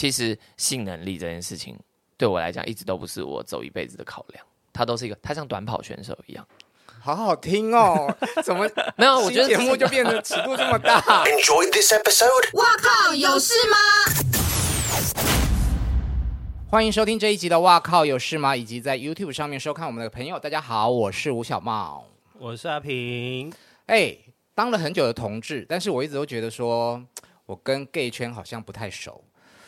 其实性能力这件事情对我来讲一直都不是我走一辈子的考量，它都是一个，它像短跑选手一样。好好听哦，怎么没有？我觉得节目就变得尺度这么大。Enjoy this episode。哇靠，有事吗？欢迎收听这一集的《哇靠有事吗》，以及在 YouTube 上面收看我们的朋友，大家好，我是吴小茂，我是阿平。哎，当了很久的同志，但是我一直都觉得说我跟 gay 圈好像不太熟。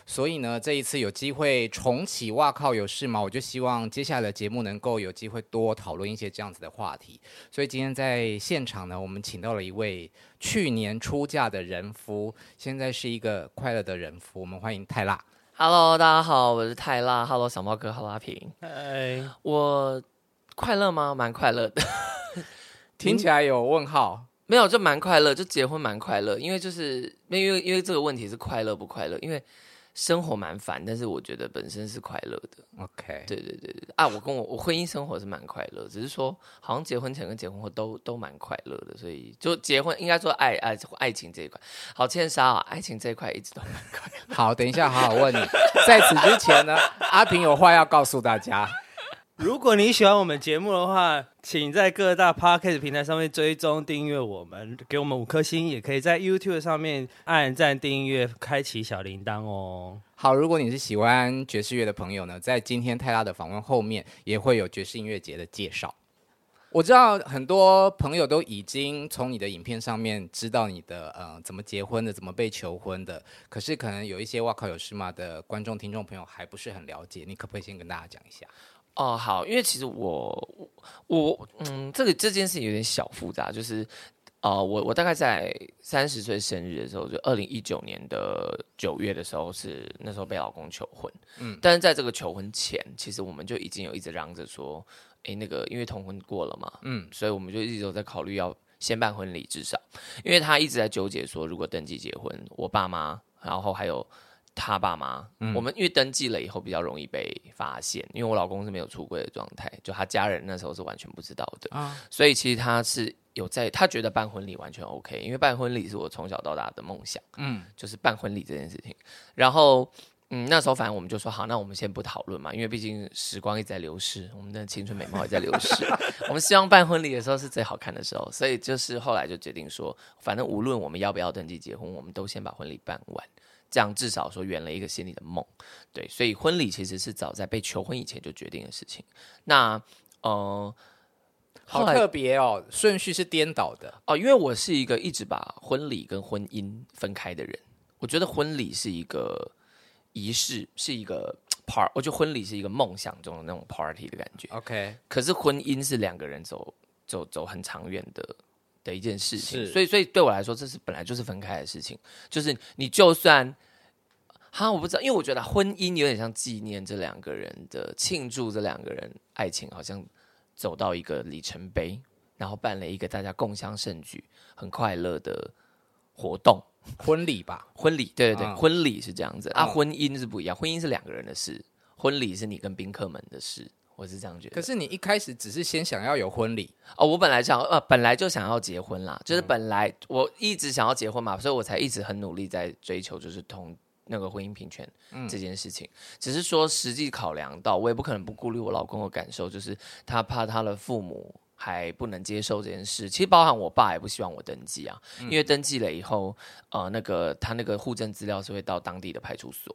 所以呢，这一次有机会重启，哇靠，有事吗？我就希望接下来的节目能够有机会多讨论一些这样子的话题。所以今天在现场呢，我们请到了一位去年出嫁的人夫，现在是一个快乐的人夫。我们欢迎泰辣。Hello，大家好，我是泰辣。Hello，小猫哥，Hello，阿平。嗨，我快乐吗？蛮快乐的。听起来有问号？没有，就蛮快乐，就结婚蛮快乐。因为就是因为因为这个问题是快乐不快乐？因为生活蛮烦，但是我觉得本身是快乐的。OK，对对对对啊，我跟我我婚姻生活是蛮快乐，只是说好像结婚前跟结婚后都都蛮快乐的，所以就结婚应该说爱爱爱情这一块，好欠杀啊，爱情这一块一直都蛮快乐。好，等一下好好问你，在此之前呢，阿平有话要告诉大家。如果你喜欢我们节目的话，请在各大 Podcast 平台上面追踪订阅我们，给我们五颗星，也可以在 YouTube 上面按赞订阅，开启小铃铛哦。好，如果你是喜欢爵士乐的朋友呢，在今天泰拉的访问后面也会有爵士音乐节的介绍。我知道很多朋友都已经从你的影片上面知道你的呃怎么结婚的，怎么被求婚的，可是可能有一些哇靠有事吗的观众听众朋友还不是很了解，你可不可以先跟大家讲一下？哦，好，因为其实我我嗯，这个这件事情有点小复杂，就是呃，我我大概在三十岁生日的时候，就二零一九年的九月的时候，是那时候被老公求婚，嗯，但是在这个求婚前，其实我们就已经有一直嚷着说，哎，那个因为同婚过了嘛，嗯，所以我们就一直都在考虑要先办婚礼，至少，因为他一直在纠结说，如果登记结婚，我爸妈，然后还有。他爸妈，嗯、我们因为登记了以后比较容易被发现，因为我老公是没有出柜的状态，就他家人那时候是完全不知道的，啊、所以其实他是有在，他觉得办婚礼完全 OK，因为办婚礼是我从小到大的梦想，嗯，就是办婚礼这件事情。然后，嗯，那时候反正我们就说好，那我们先不讨论嘛，因为毕竟时光一直在流逝，我们的青春美貌也在流逝，我们希望办婚礼的时候是最好看的时候，所以就是后来就决定说，反正无论我们要不要登记结婚，我们都先把婚礼办完。这样至少说圆了一个心里的梦，对，所以婚礼其实是早在被求婚以前就决定的事情。那呃，好特别哦，顺序是颠倒的哦，因为我是一个一直把婚礼跟婚姻分开的人，我觉得婚礼是一个仪式，是一个 part，我觉得婚礼是一个梦想中的那种 party 的感觉。OK，可是婚姻是两个人走走走很长远的。的一件事情，所以所以对我来说，这是本来就是分开的事情。就是你就算，哈，我不知道，因为我觉得婚姻有点像纪念这两个人的庆祝，这两个人爱情好像走到一个里程碑，然后办了一个大家共襄盛举、很快乐的活动，婚礼吧？婚礼，对对对，嗯、婚礼是这样子啊。婚姻是不一样，婚姻是两个人的事，婚礼是你跟宾客们的事。我是这样觉得。可是你一开始只是先想要有婚礼哦，我本来想呃，本来就想要结婚啦，就是本来我一直想要结婚嘛，所以我才一直很努力在追求，就是同那个婚姻平权这件事情。嗯、只是说实际考量到，我也不可能不顾虑我老公的感受，就是他怕他的父母还不能接受这件事。其实包含我爸也不希望我登记啊，因为登记了以后，呃，那个他那个户政资料是会到当地的派出所。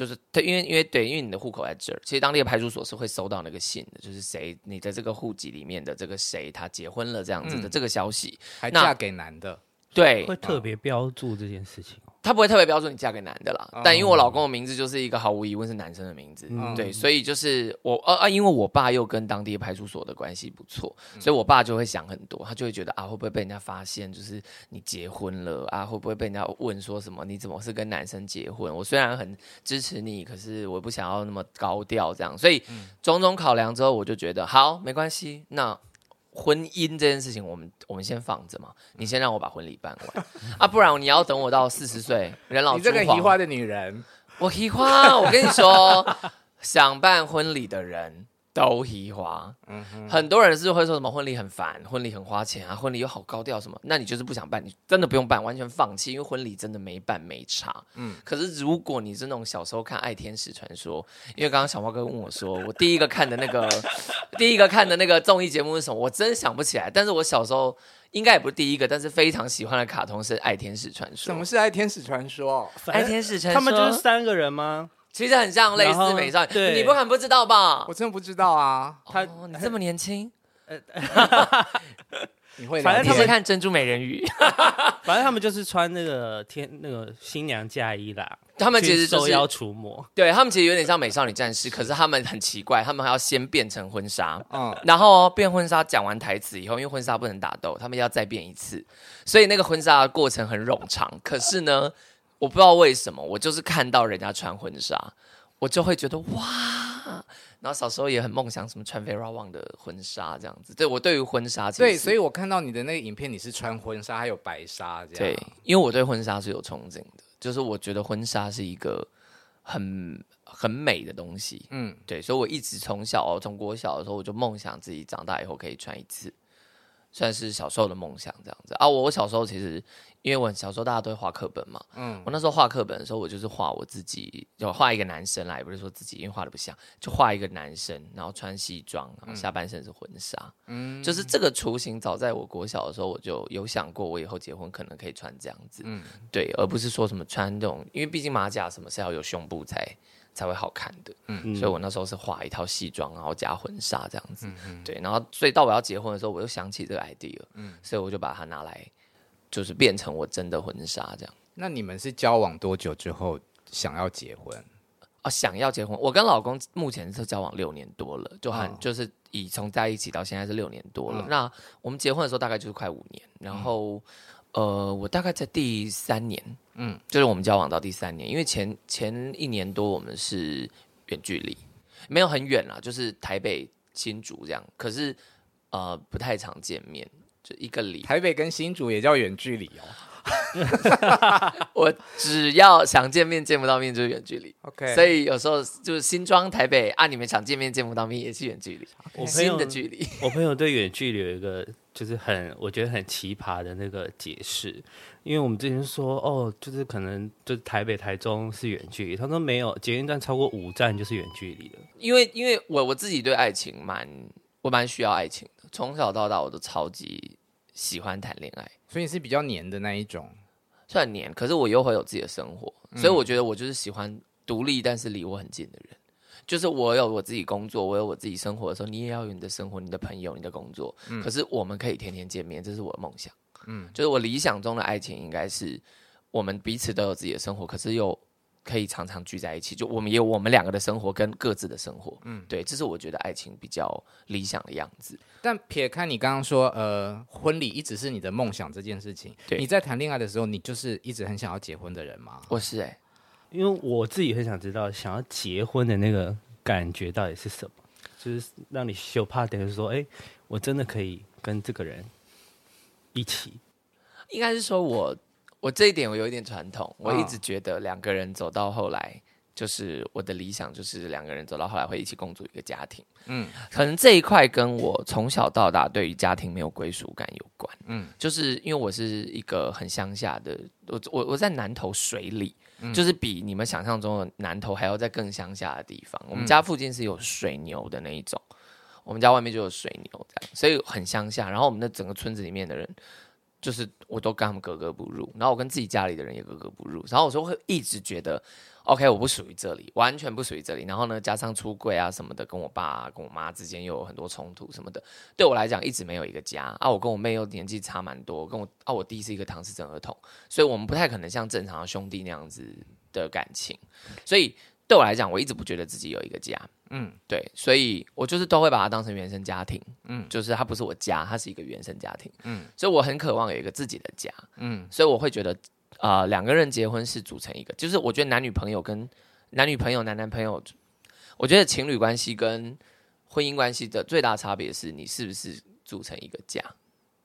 就是对，因为因为对，因为你的户口在这儿，其实当地的派出所是会收到那个信的，就是谁你的这个户籍里面的这个谁他结婚了这样子的这个消息，还嫁给男的，对，会特别标注这件事情。他不会特别标注你嫁给男的啦，哦、但因为我老公的名字就是一个毫无疑问是男生的名字，嗯、对，所以就是我呃啊，因为我爸又跟当地的派出所的关系不错，所以我爸就会想很多，他就会觉得啊，会不会被人家发现，就是你结婚了啊，会不会被人家问说什么你怎么是跟男生结婚？我虽然很支持你，可是我不想要那么高调这样，所以种种考量之后，我就觉得好，没关系，那。婚姻这件事情，我们我们先放着嘛。你先让我把婚礼办完啊，不然你要等我到四十岁人老珠黄。你这个移花的女人，我移花，我跟你说，想办婚礼的人都喜花。嗯哼，很多人是会说什么婚礼很烦，婚礼很花钱啊，婚礼又好高调什么，那你就是不想办，你真的不用办，完全放弃，因为婚礼真的没办没差。嗯，可是如果你是那种小时候看《爱天使传说》，因为刚刚小猫哥问我说，我第一个看的那个 第一个看的那个综艺节目是什么，我真想不起来。但是我小时候应该也不是第一个，但是非常喜欢的卡通是《爱天使传说》。什么是《爱天使传说》？爱天使传说，他们就是三个人吗？其实很像类似美少女，对，你不可能不知道吧？我真的不知道啊。他、哦、你这么年轻，呃，你会反正他们看珍珠美人鱼，反正他们就是穿那个天那个新娘嫁衣啦。他们其实就是妖除魔，对他们其实有点像美少女战士，可是他们很奇怪，他们还要先变成婚纱，嗯，然后变婚纱讲完台词以后，因为婚纱不能打斗，他们要再变一次，所以那个婚纱的过程很冗长。可是呢。我不知道为什么，我就是看到人家穿婚纱，我就会觉得哇。然后小时候也很梦想什么穿 Vera Wang 的婚纱这样子。对，我对于婚纱，对，所以我看到你的那个影片，你是穿婚纱还有白纱这样。对，因为我对婚纱是有憧憬的，就是我觉得婚纱是一个很很美的东西。嗯，对，所以我一直从小从国小的时候，我就梦想自己长大以后可以穿一次，算是小时候的梦想这样子啊。我我小时候其实。因为我小时候大家都会画课本嘛，嗯，我那时候画课本的时候，我就是画我自己，就画一个男生啦，也不是说自己，因为画的不像，就画一个男生，然后穿西装，然后下半身是婚纱，嗯，就是这个雏形，早在我国小的时候，我就有想过，我以后结婚可能可以穿这样子，嗯，对，而不是说什么穿这种，因为毕竟马甲什么是要有胸部才才会好看的，嗯，所以我那时候是画一套西装，然后加婚纱这样子，嗯嗯，对，然后所以到我要结婚的时候，我又想起这个 idea，嗯，所以我就把它拿来。就是变成我真的婚纱这样。那你们是交往多久之后想要结婚？哦，想要结婚。我跟老公目前是交往六年多了，就很、哦、就是以从在一起到现在是六年多了。嗯、那我们结婚的时候大概就是快五年，然后、嗯、呃，我大概在第三年，嗯，就是我们交往到第三年，因为前前一年多我们是远距离，没有很远啦，就是台北新竹这样，可是呃不太常见面。就一个里，台北跟新竹也叫远距离哦。我只要想见面见不到面就是远距离。OK，所以有时候就是新庄台北啊，你们想见面见不到面也是远距离。我新的距离，我朋友对远距离有一个就是很我觉得很奇葩的那个解释，因为我们之前说哦，就是可能就是台北台中是远距离，他说没有，捷运站超过五站就是远距离了。因为因为我我自己对爱情蛮我蛮需要爱情的。从小到大，我都超级喜欢谈恋爱，所以你是比较黏的那一种，算黏。可是我又会有自己的生活，所以我觉得我就是喜欢独立，但是离我很近的人。就是我有我自己工作，我有我自己生活的时候，你也要有你的生活、你的朋友、你的工作。可是我们可以天天见面，这是我的梦想。嗯，就是我理想中的爱情，应该是我们彼此都有自己的生活，可是又。可以常常聚在一起，就我们也有我们两个的生活跟各自的生活，嗯，对，这是我觉得爱情比较理想的样子。但撇开你刚刚说，呃，婚礼一直是你的梦想这件事情，对，你在谈恋爱的时候，你就是一直很想要结婚的人吗？我是哎、欸，因为我自己很想知道，想要结婚的那个感觉到底是什么，就是让你羞怕等于说，哎，我真的可以跟这个人一起，应该是说我。我这一点我有一点传统，我一直觉得两个人走到后来，就是我的理想，就是两个人走到后来会一起共组一个家庭。嗯，可能这一块跟我从小到大对于家庭没有归属感有关。嗯，就是因为我是一个很乡下的，我我我在南投水里，就是比你们想象中的南头还要在更乡下的地方。我们家附近是有水牛的那一种，我们家外面就有水牛这样，所以很乡下。然后我们的整个村子里面的人。就是我都跟他们格格不入，然后我跟自己家里的人也格格不入，然后我就会一直觉得，OK，我不属于这里，完全不属于这里。然后呢，加上出柜啊什么的，跟我爸、跟我妈之间又有很多冲突什么的，对我来讲一直没有一个家啊。我跟我妹又年纪差蛮多，跟我啊，我弟是一个唐氏症儿童，所以我们不太可能像正常的兄弟那样子的感情，所以。对我来讲，我一直不觉得自己有一个家，嗯，对，所以我就是都会把它当成原生家庭，嗯，就是它不是我家，它是一个原生家庭，嗯，所以我很渴望有一个自己的家，嗯，所以我会觉得，啊、呃，两个人结婚是组成一个，就是我觉得男女朋友跟男女朋友、男男朋友，我觉得情侣关系跟婚姻关系的最大差别是你是不是组成一个家，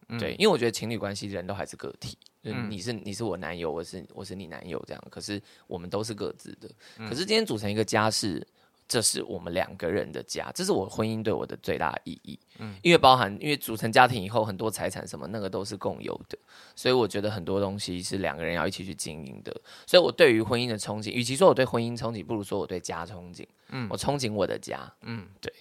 嗯、对，因为我觉得情侣关系人都还是个体。嗯、你是你是我男友，我是我是你男友，这样。可是我们都是各自的。嗯、可是今天组成一个家是这是我们两个人的家，这是我婚姻对我的最大的意义。嗯，因为包含因为组成家庭以后，很多财产什么那个都是共有的，所以我觉得很多东西是两个人要一起去经营的。所以我对于婚姻的憧憬，与其说我对婚姻憧憬，不如说我对家憧憬。嗯，我憧憬我的家。嗯，对。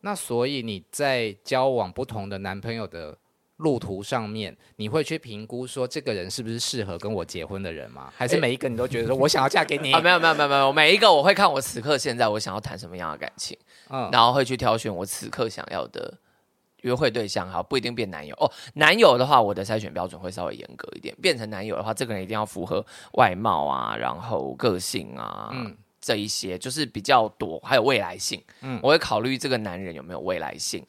那所以你在交往不同的男朋友的路途上面，你会去评估说这个人是不是适合跟我结婚的人吗？还是每一个你都觉得说我想要嫁给你？啊，没有没有没有没有，每一个我会看我此刻现在我想要谈什么样的感情，嗯，然后会去挑选我此刻想要的约会对象，哈，不一定变男友哦。男友的话，我的筛选标准会稍微严格一点。变成男友的话，这个人一定要符合外貌啊，然后个性啊，嗯，这一些就是比较多，还有未来性。嗯，我会考虑这个男人有没有未来性。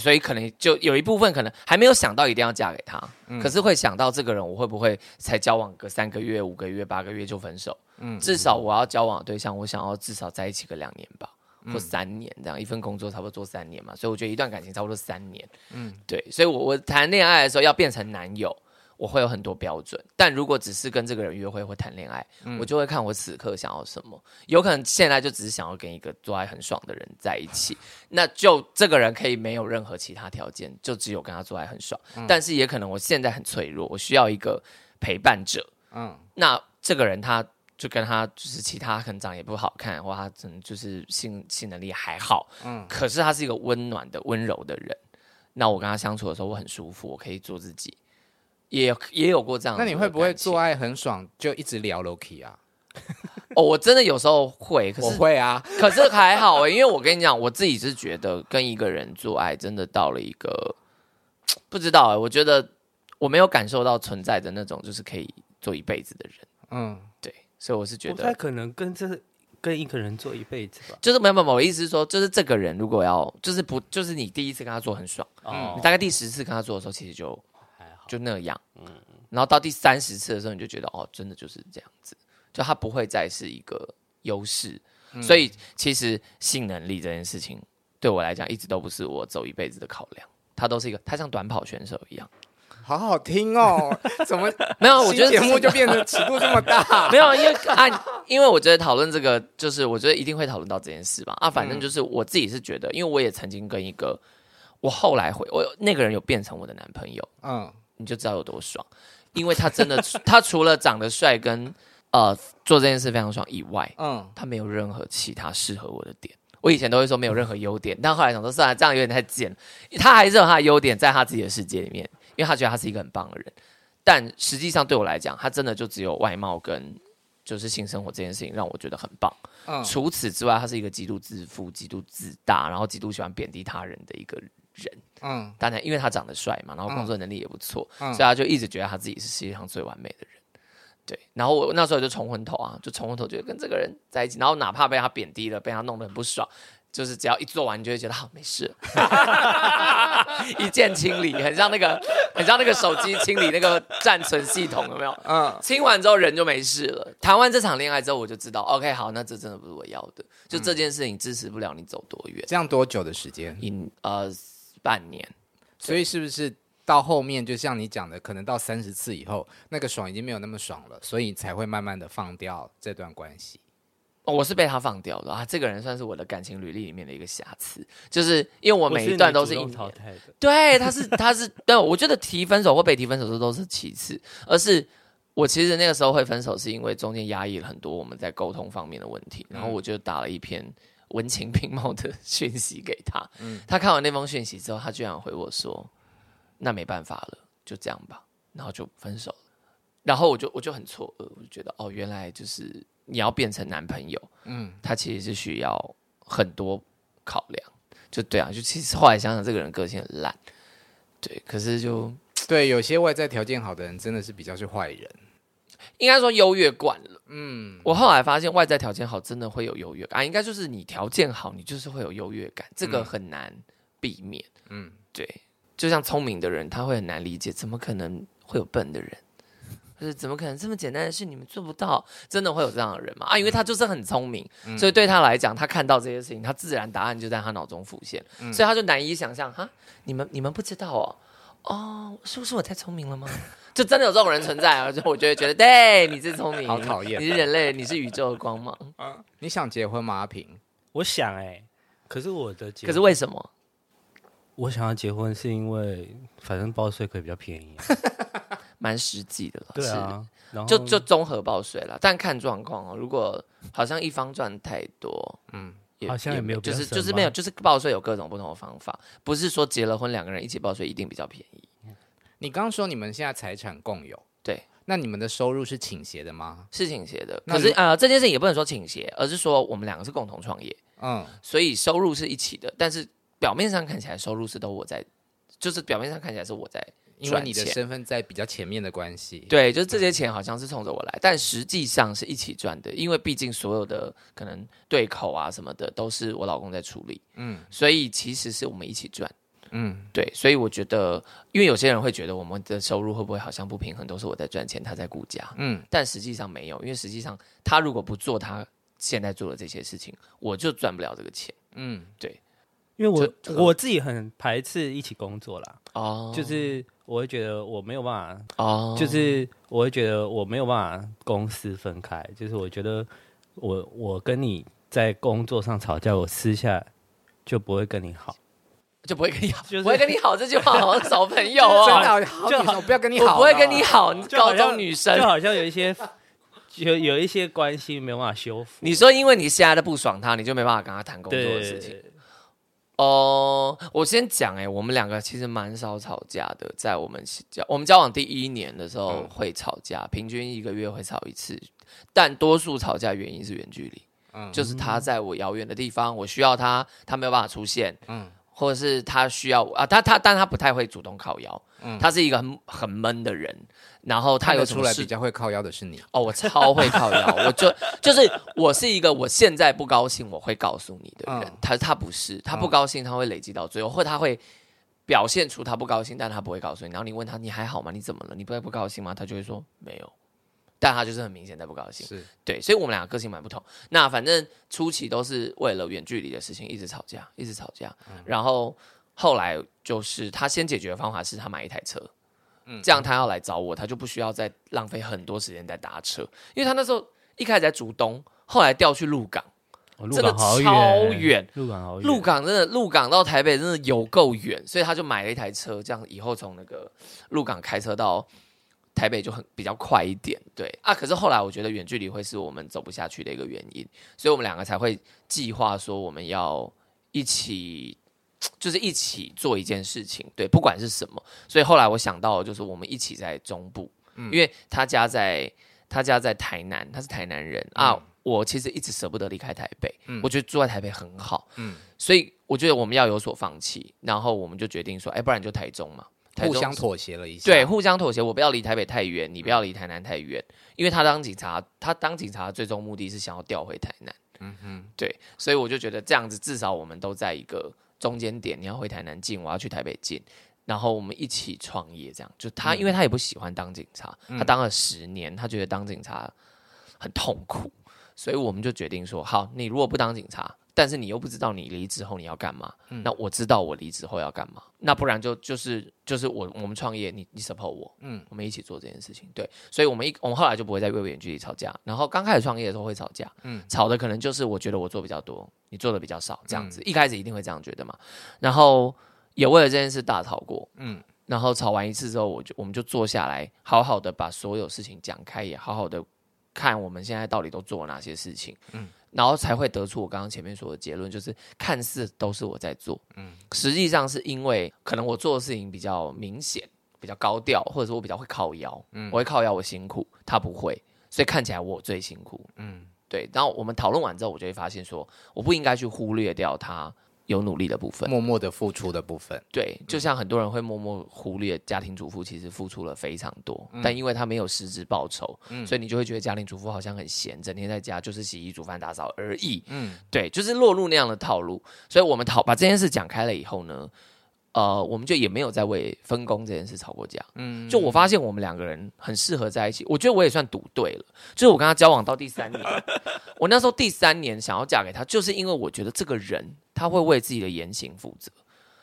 所以可能就有一部分可能还没有想到一定要嫁给他，嗯、可是会想到这个人我会不会才交往个三个月、五个月、八个月就分手？嗯，至少我要交往的对象，我想要至少在一起个两年吧，嗯、或三年这样，一份工作差不多做三年嘛，所以我觉得一段感情差不多三年。嗯，对，所以我我谈恋爱的时候要变成男友。我会有很多标准，但如果只是跟这个人约会或谈恋爱，嗯、我就会看我此刻想要什么。有可能现在就只是想要跟一个做爱很爽的人在一起，那就这个人可以没有任何其他条件，就只有跟他做爱很爽。嗯、但是也可能我现在很脆弱，我需要一个陪伴者。嗯，那这个人他就跟他就是其他可能长也不好看，或他可能就是性性能力还好。嗯，可是他是一个温暖的温柔的人，那我跟他相处的时候我很舒服，我可以做自己。也也有过这样，那你会不会做爱很爽就一直聊 Loki 啊？哦，我真的有时候会，可是我会啊，可是还好欸，因为我跟你讲，我自己是觉得跟一个人做爱真的到了一个 不知道欸，我觉得我没有感受到存在的那种就是可以做一辈子的人。嗯，对，所以我是觉得不太可能跟这跟一个人做一辈子吧。就是没有没有，我意思是说，就是这个人如果要就是不就是你第一次跟他做很爽，嗯，你大概第十次跟他做的时候，其实就。就那样，嗯，然后到第三十次的时候，你就觉得哦，真的就是这样子，就它不会再是一个优势，嗯、所以其实性能力这件事情对我来讲一直都不是我走一辈子的考量，它都是一个，它像短跑选手一样，好好听哦，怎么没有？我觉得节目就变得尺度这么大，没有，因为啊，因为我觉得讨论这个，就是我觉得一定会讨论到这件事吧，啊，反正就是我自己是觉得，因为我也曾经跟一个，我后来会，我那个人有变成我的男朋友，嗯。你就知道有多爽，因为他真的，他除了长得帅跟呃做这件事非常爽以外，嗯，他没有任何其他适合我的点。我以前都会说没有任何优点，但后来想说算了，这样有点太贱。他还是有他的优点，在他自己的世界里面，因为他觉得他是一个很棒的人。但实际上对我来讲，他真的就只有外貌跟就是性生活这件事情让我觉得很棒。嗯，除此之外，他是一个极度自负、极度自大，然后极度喜欢贬低他人的一个人。人，嗯，当然，因为他长得帅嘛，然后工作能力也不错，嗯、所以他就一直觉得他自己是世界上最完美的人。对，然后我那时候就冲昏头啊，就冲昏头，觉得跟这个人在一起，然后哪怕被他贬低了，被他弄得很不爽，就是只要一做完，你就会觉得好没事，一键清理，很像那个，很像那个手机清理那个暂存系统，有没有？嗯，清完之后人就没事了。谈完这场恋爱之后，我就知道，OK，好，那这真的不是我要的，就这件事情支持不了你走多远。这样多久的时间？因呃。半年，所以是不是到后面就像你讲的，可能到三十次以后，那个爽已经没有那么爽了，所以才会慢慢的放掉这段关系。哦，我是被他放掉的啊，这个人算是我的感情履历里面的一个瑕疵，就是因为我每一段都是一淘汰的。对，他是 他是，但我觉得提分手或被提分手这都是其次，而是我其实那个时候会分手，是因为中间压抑了很多我们在沟通方面的问题，然后我就打了一篇。文情并茂的讯息给他，嗯，他看完那封讯息之后，他居然回我说：“那没办法了，就这样吧。”然后就分手了。然后我就我就很错愕，我就觉得哦，原来就是你要变成男朋友，嗯，他其实是需要很多考量。就对啊，就其实后来想想，这个人个性很烂，对，可是就对有些外在条件好的人，真的是比较是坏人。应该说优越惯了，嗯，我后来发现外在条件好真的会有优越感，啊，应该就是你条件好，你就是会有优越感，这个很难避免，嗯，对，就像聪明的人，他会很难理解，怎么可能会有笨的人，就是怎么可能这么简单的事你们做不到，真的会有这样的人吗？啊，因为他就是很聪明，嗯，所以对他来讲，他看到这些事情，他自然答案就在他脑中浮现，嗯，所以他就难以想象，哈，你们你们不知道哦。哦，是不是我太聪明了吗？就真的有这种人存在啊！就我就会觉得，对，你最聪明，好讨厌，你是人类，你是宇宙的光芒。啊你想结婚吗？阿平，我想哎、欸，可是我的结，可是为什么？我想要结婚是因为反正报税可以比较便宜、啊，蛮实际的了。对啊，然后就就综合报税了，但看状况哦。如果好像一方赚太多，嗯，也好像也没有，就是就是没有，就是报税有各种不同的方法，不是说结了婚两个人一起报税一定比较便宜。你刚刚说你们现在财产共有，对，那你们的收入是倾斜的吗？是倾斜的，可是呃，这件事情也不能说倾斜，而是说我们两个是共同创业，嗯，所以收入是一起的，但是。表面上看起来收入是都我在，就是表面上看起来是我在，因为你的身份在比较前面的关系。对，就是这些钱好像是冲着我来，嗯、但实际上是一起赚的，因为毕竟所有的可能对口啊什么的都是我老公在处理，嗯，所以其实是我们一起赚，嗯，对，所以我觉得，因为有些人会觉得我们的收入会不会好像不平衡，都是我在赚钱，他在顾家，嗯，但实际上没有，因为实际上他如果不做他现在做的这些事情，我就赚不了这个钱，嗯，对。因为我我自己很排斥一起工作啦，哦，就是我会觉得我没有办法，哦，就是我会觉得我没有办法公私分开，就是我觉得我我跟你在工作上吵架，我私下就不会跟你好，就不会跟你好，就是、不会跟你好这句话好像找朋友哦，就好，不要跟你好，我不会跟你好，你高中女生。就好像有一些有有一些关系没有办法修复。你说因为你现在的不爽他，你就没办法跟他谈工作的事情。哦，uh, 我先讲哎、欸，我们两个其实蛮少吵架的，在我们交我们交往第一年的时候会吵架，嗯、平均一个月会吵一次，但多数吵架原因是远距离，嗯，就是他在我遥远的地方，我需要他，他没有办法出现，嗯，或者是他需要我啊，他他但他不太会主动靠腰，嗯，他是一个很很闷的人。然后他有出来比较会靠腰的是你哦，我超会靠腰，我就就是我是一个我现在不高兴我会告诉你的人，嗯、他他不是，他不高兴他会累积到最后，或他会表现出他不高兴，但他不会告诉你。然后你问他你还好吗？你怎么了？你不会不高兴吗？他就会说没有，但他就是很明显在不高兴。是对，所以我们两个个性蛮不同。那反正初期都是为了远距离的事情一直吵架，一直吵架。嗯、然后后来就是他先解决的方法是他买一台车。这样他要来找我，他就不需要再浪费很多时间在搭车，因为他那时候一开始在竹东，后来调去鹿港，哦、真的超远，鹿港好远，鹿港真的鹿港到台北真的有够远，所以他就买了一台车，这样以后从那个鹿港开车到台北就很比较快一点。对啊，可是后来我觉得远距离会是我们走不下去的一个原因，所以我们两个才会计划说我们要一起。就是一起做一件事情，对，不管是什么。所以后来我想到，就是我们一起在中部，嗯、因为他家在他家在台南，他是台南人、嗯、啊。我其实一直舍不得离开台北，嗯、我觉得住在台北很好，嗯，所以我觉得我们要有所放弃，然后我们就决定说，哎，不然就台中嘛，台中互相妥协了一下，对，互相妥协。我不要离台北太远，你不要离台南太远，因为他当警察，他当警察的最终目的是想要调回台南，嗯哼，对，所以我就觉得这样子，至少我们都在一个。中间点，你要回台南进，我要去台北进，然后我们一起创业，这样就他，因为他也不喜欢当警察，他当了十年，他觉得当警察很痛苦，所以我们就决定说，好，你如果不当警察。但是你又不知道你离职后你要干嘛，嗯、那我知道我离职后要干嘛，那不然就就是就是我我们创业，你你 support 我，嗯，我们一起做这件事情，对，所以我们一我们后来就不会在越远距离吵架，然后刚开始创业的时候会吵架，嗯，吵的可能就是我觉得我做比较多，你做的比较少，这样子，嗯、一开始一定会这样觉得嘛，然后也为了这件事大吵过，嗯，然后吵完一次之后，我就我们就坐下来，好好的把所有事情讲开，也好好的看我们现在到底都做了哪些事情，嗯。然后才会得出我刚刚前面说的结论，就是看似都是我在做，嗯，实际上是因为可能我做的事情比较明显、比较高调，或者说我比较会靠腰，嗯，我会靠腰，我辛苦，他不会，所以看起来我最辛苦，嗯，对。然后我们讨论完之后，我就会发现说，我不应该去忽略掉他。有努力的部分，默默的付出的部分，对，就像很多人会默默忽略家庭主妇，其实付出了非常多，嗯、但因为他没有实质报酬，嗯、所以你就会觉得家庭主妇好像很闲，整天在家就是洗衣、煮饭、打扫而已，嗯，对，就是落入那样的套路。所以我们讨把这件事讲开了以后呢，呃，我们就也没有再为分工这件事吵过架，嗯，就我发现我们两个人很适合在一起，我觉得我也算赌对了，就是我跟他交往到第三年，我那时候第三年想要嫁给他，就是因为我觉得这个人。他会为自己的言行负责，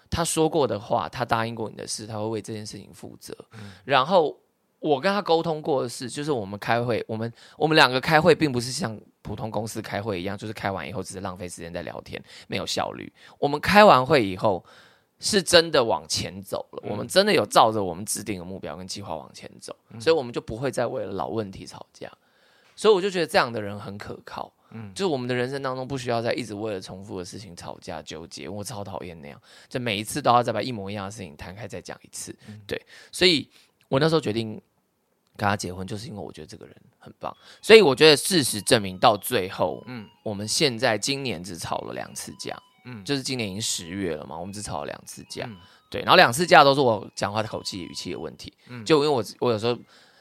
他说过的话，他答应过你的事，他会为这件事情负责。嗯、然后我跟他沟通过的事，就是我们开会，我们我们两个开会，并不是像普通公司开会一样，就是开完以后只是浪费时间在聊天，没有效率。我们开完会以后，是真的往前走了，我们真的有照着我们制定的目标跟计划往前走，所以我们就不会再为了老问题吵架。所以我就觉得这样的人很可靠。嗯，就是我们的人生当中不需要再一直为了重复的事情吵架纠结，我超讨厌那样，就每一次都要再把一模一样的事情摊开再讲一次。对，所以我那时候决定。跟他结婚，就是因为我觉得这个人很棒，所以我觉得事实证明到最后，嗯，我们现在今年只吵了两次架，嗯，就是今年已经十月了嘛，我们只吵了两次架，嗯、对，然后两次架都是我讲话的口气语气的问题，嗯，就因为我我有时候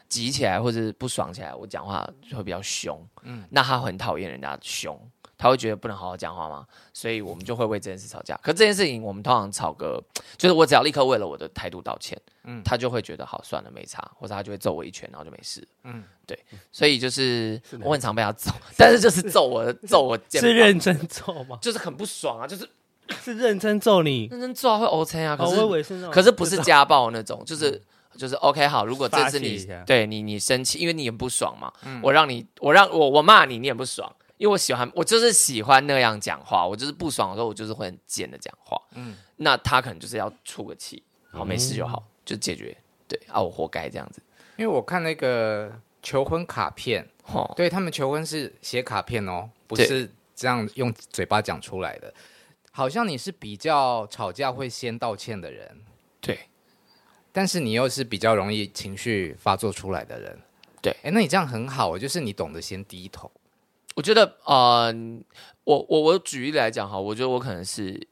急起来或者不爽起来，我讲话就会比较凶，嗯，那他很讨厌人家凶。他会觉得不能好好讲话吗？所以我们就会为这件事吵架。可这件事情，我们通常吵个，就是我只要立刻为了我的态度道歉，嗯，他就会觉得好算了，没差，或者他就会揍我一拳，然后就没事。嗯，对，所以就是我很常被他揍，但是就是揍我，揍我，是认真揍吗？就是很不爽啊，就是是认真揍你，认真揍啊会 OK 啊，可是可是不是家暴那种，就是就是 OK 好，如果这次你对你你生气，因为你很不爽嘛，我让你我让我我骂你，你也不爽。因为我喜欢，我就是喜欢那样讲话。我就是不爽的时候，我就是会很贱的讲话。嗯，那他可能就是要出个气，好，没事就好，就解决。对啊，我活该这样子。因为我看那个求婚卡片，哦，对他们求婚是写卡片哦，不是这样用嘴巴讲出来的。好像你是比较吵架会先道歉的人，对。但是你又是比较容易情绪发作出来的人，对。哎，那你这样很好，就是你懂得先低头。我觉得，呃，我我我举例来讲哈，我觉得我可能是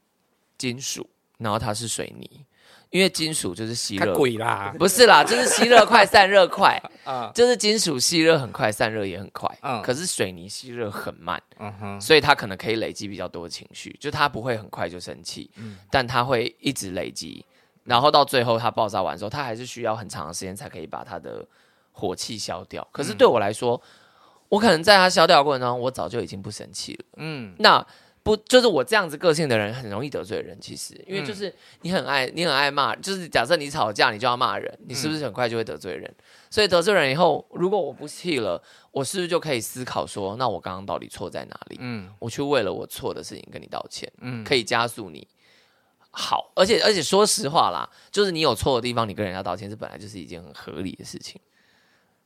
金属，然后它是水泥，因为金属就是吸热，鬼啦，不是啦，就是吸热快，散热快，啊，就是金属吸热很快，散热也很快，嗯，可是水泥吸热很慢，嗯哼，所以它可能可以累积比较多的情绪，就它不会很快就生气，嗯，但它会一直累积，然后到最后它爆炸完之后，它还是需要很长的时间才可以把它的火气消掉，可是对我来说。我可能在它消掉的过程中，我早就已经不生气了。嗯，那不就是我这样子个性的人很容易得罪人？其实，因为就是你很爱你很爱骂，就是假设你吵架，你就要骂人，你是不是很快就会得罪人？嗯、所以得罪人以后，如果我不气了，我是不是就可以思考说，那我刚刚到底错在哪里？嗯，我去为了我错的事情跟你道歉，嗯，可以加速你好。而且而且说实话啦，就是你有错的地方，你跟人家道歉，这本来就是一件很合理的事情。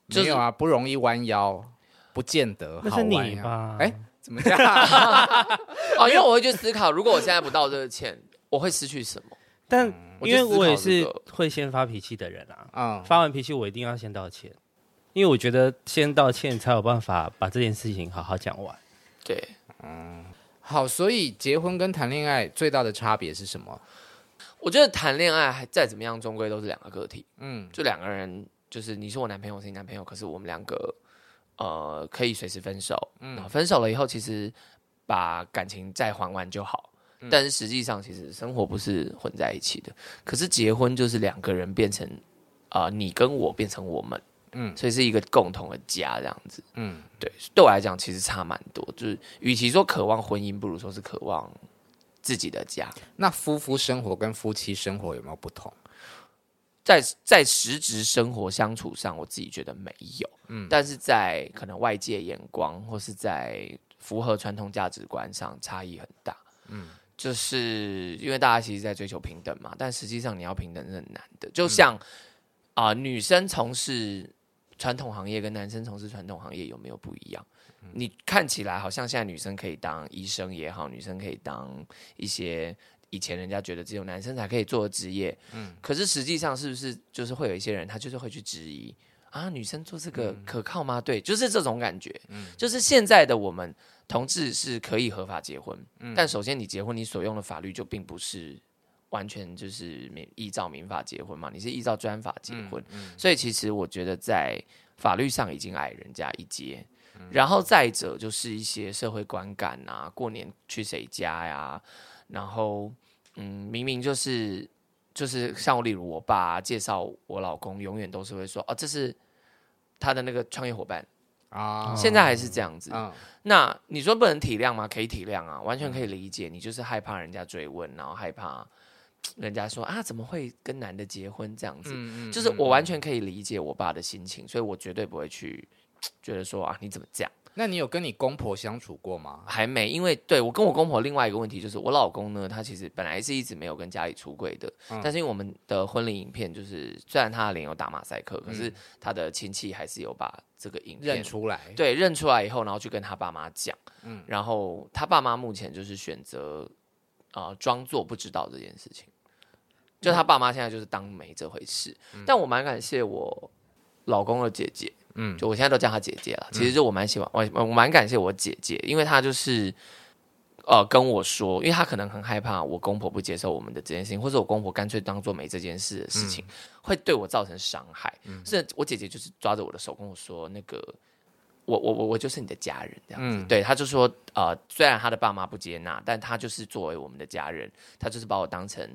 就是、没有啊，不容易弯腰。不见得那是你吧？哎，怎么样？哦，因为我会去思考，如果我现在不道这个歉，我会失去什么？但因为我也是会先发脾气的人啊，嗯，发完脾气我一定要先道歉，因为我觉得先道歉才有办法把这件事情好好讲完。对，嗯，好，所以结婚跟谈恋爱最大的差别是什么？我觉得谈恋爱还再怎么样，终归都是两个个体。嗯，就两个人，就是你是我男朋友，我是你男朋友，可是我们两个。呃，可以随时分手。嗯，分手了以后，其实把感情再还完就好。嗯，但是实际上，其实生活不是混在一起的。可是结婚就是两个人变成啊，呃，你跟我变成我们。嗯，所以是一个共同的家这样子。嗯，对，对我来讲其实差蛮多。就是与其说渴望婚姻，不如说是渴望自己的家。那夫妇生活跟夫妻生活有没有不同？在在实质生活相处上，我自己觉得没有，嗯，但是在可能外界眼光或是在符合传统价值观上差异很大，嗯，就是因为大家其实在追求平等嘛，但实际上你要平等是很难的，就像啊、嗯呃，女生从事传统行业跟男生从事传统行业有没有不一样？嗯、你看起来好像现在女生可以当医生也好，女生可以当一些。以前人家觉得只有男生才可以做的职业，嗯，可是实际上是不是就是会有一些人他就是会去质疑啊，女生做这个可靠吗？嗯、对，就是这种感觉，嗯，就是现在的我们同志是可以合法结婚，嗯，但首先你结婚你所用的法律就并不是完全就是民依照民法结婚嘛，你是依照专法结婚，嗯，嗯，所以其实我觉得在法律上已经矮人家一截，嗯，然后再者就是一些社会观感啊，过年去谁家呀？然后，嗯，明明就是就是像我，例如我爸介绍我老公，永远都是会说，哦，这是他的那个创业伙伴啊。现在还是这样子。嗯，那你说不能体谅吗？可以体谅啊，完全可以理解。你就是害怕人家追问，然后害怕人家说啊，怎么会跟男的结婚这样子？嗯嗯就是我完全可以理解我爸的心情，所以我绝对不会去 觉得说啊，你怎么这样？那你有跟你公婆相处过吗？还没，因为对我跟我公婆另外一个问题就是，我老公呢，他其实本来是一直没有跟家里出柜的，嗯。但是因为我们的婚礼影片，就是虽然他的脸有打马赛克，可是嗯。他的亲戚还是有把这个影片认出来？，对，认出来以后，然后去跟他爸妈讲，嗯。然后他爸妈目前就是选择啊装作不知道这件事情，就他爸妈现在就是当没这回事。但我蛮感谢我老公的姐姐，嗯，就我现在都叫她姐姐了。其实就我蛮喜欢我我蛮感谢我姐姐，因为她就是呃跟我说，因为她可能很害怕我公婆不接受我们的这件事情，或者我公婆干脆当做没这件事的事情，会对我造成伤害。是我姐姐就是抓着我的手跟我说那个。我我我我就是你的家人这样子，嗯对，他就说，呃，虽然他的爸妈不接纳，但他就是作为我们的家人，他就是把我当成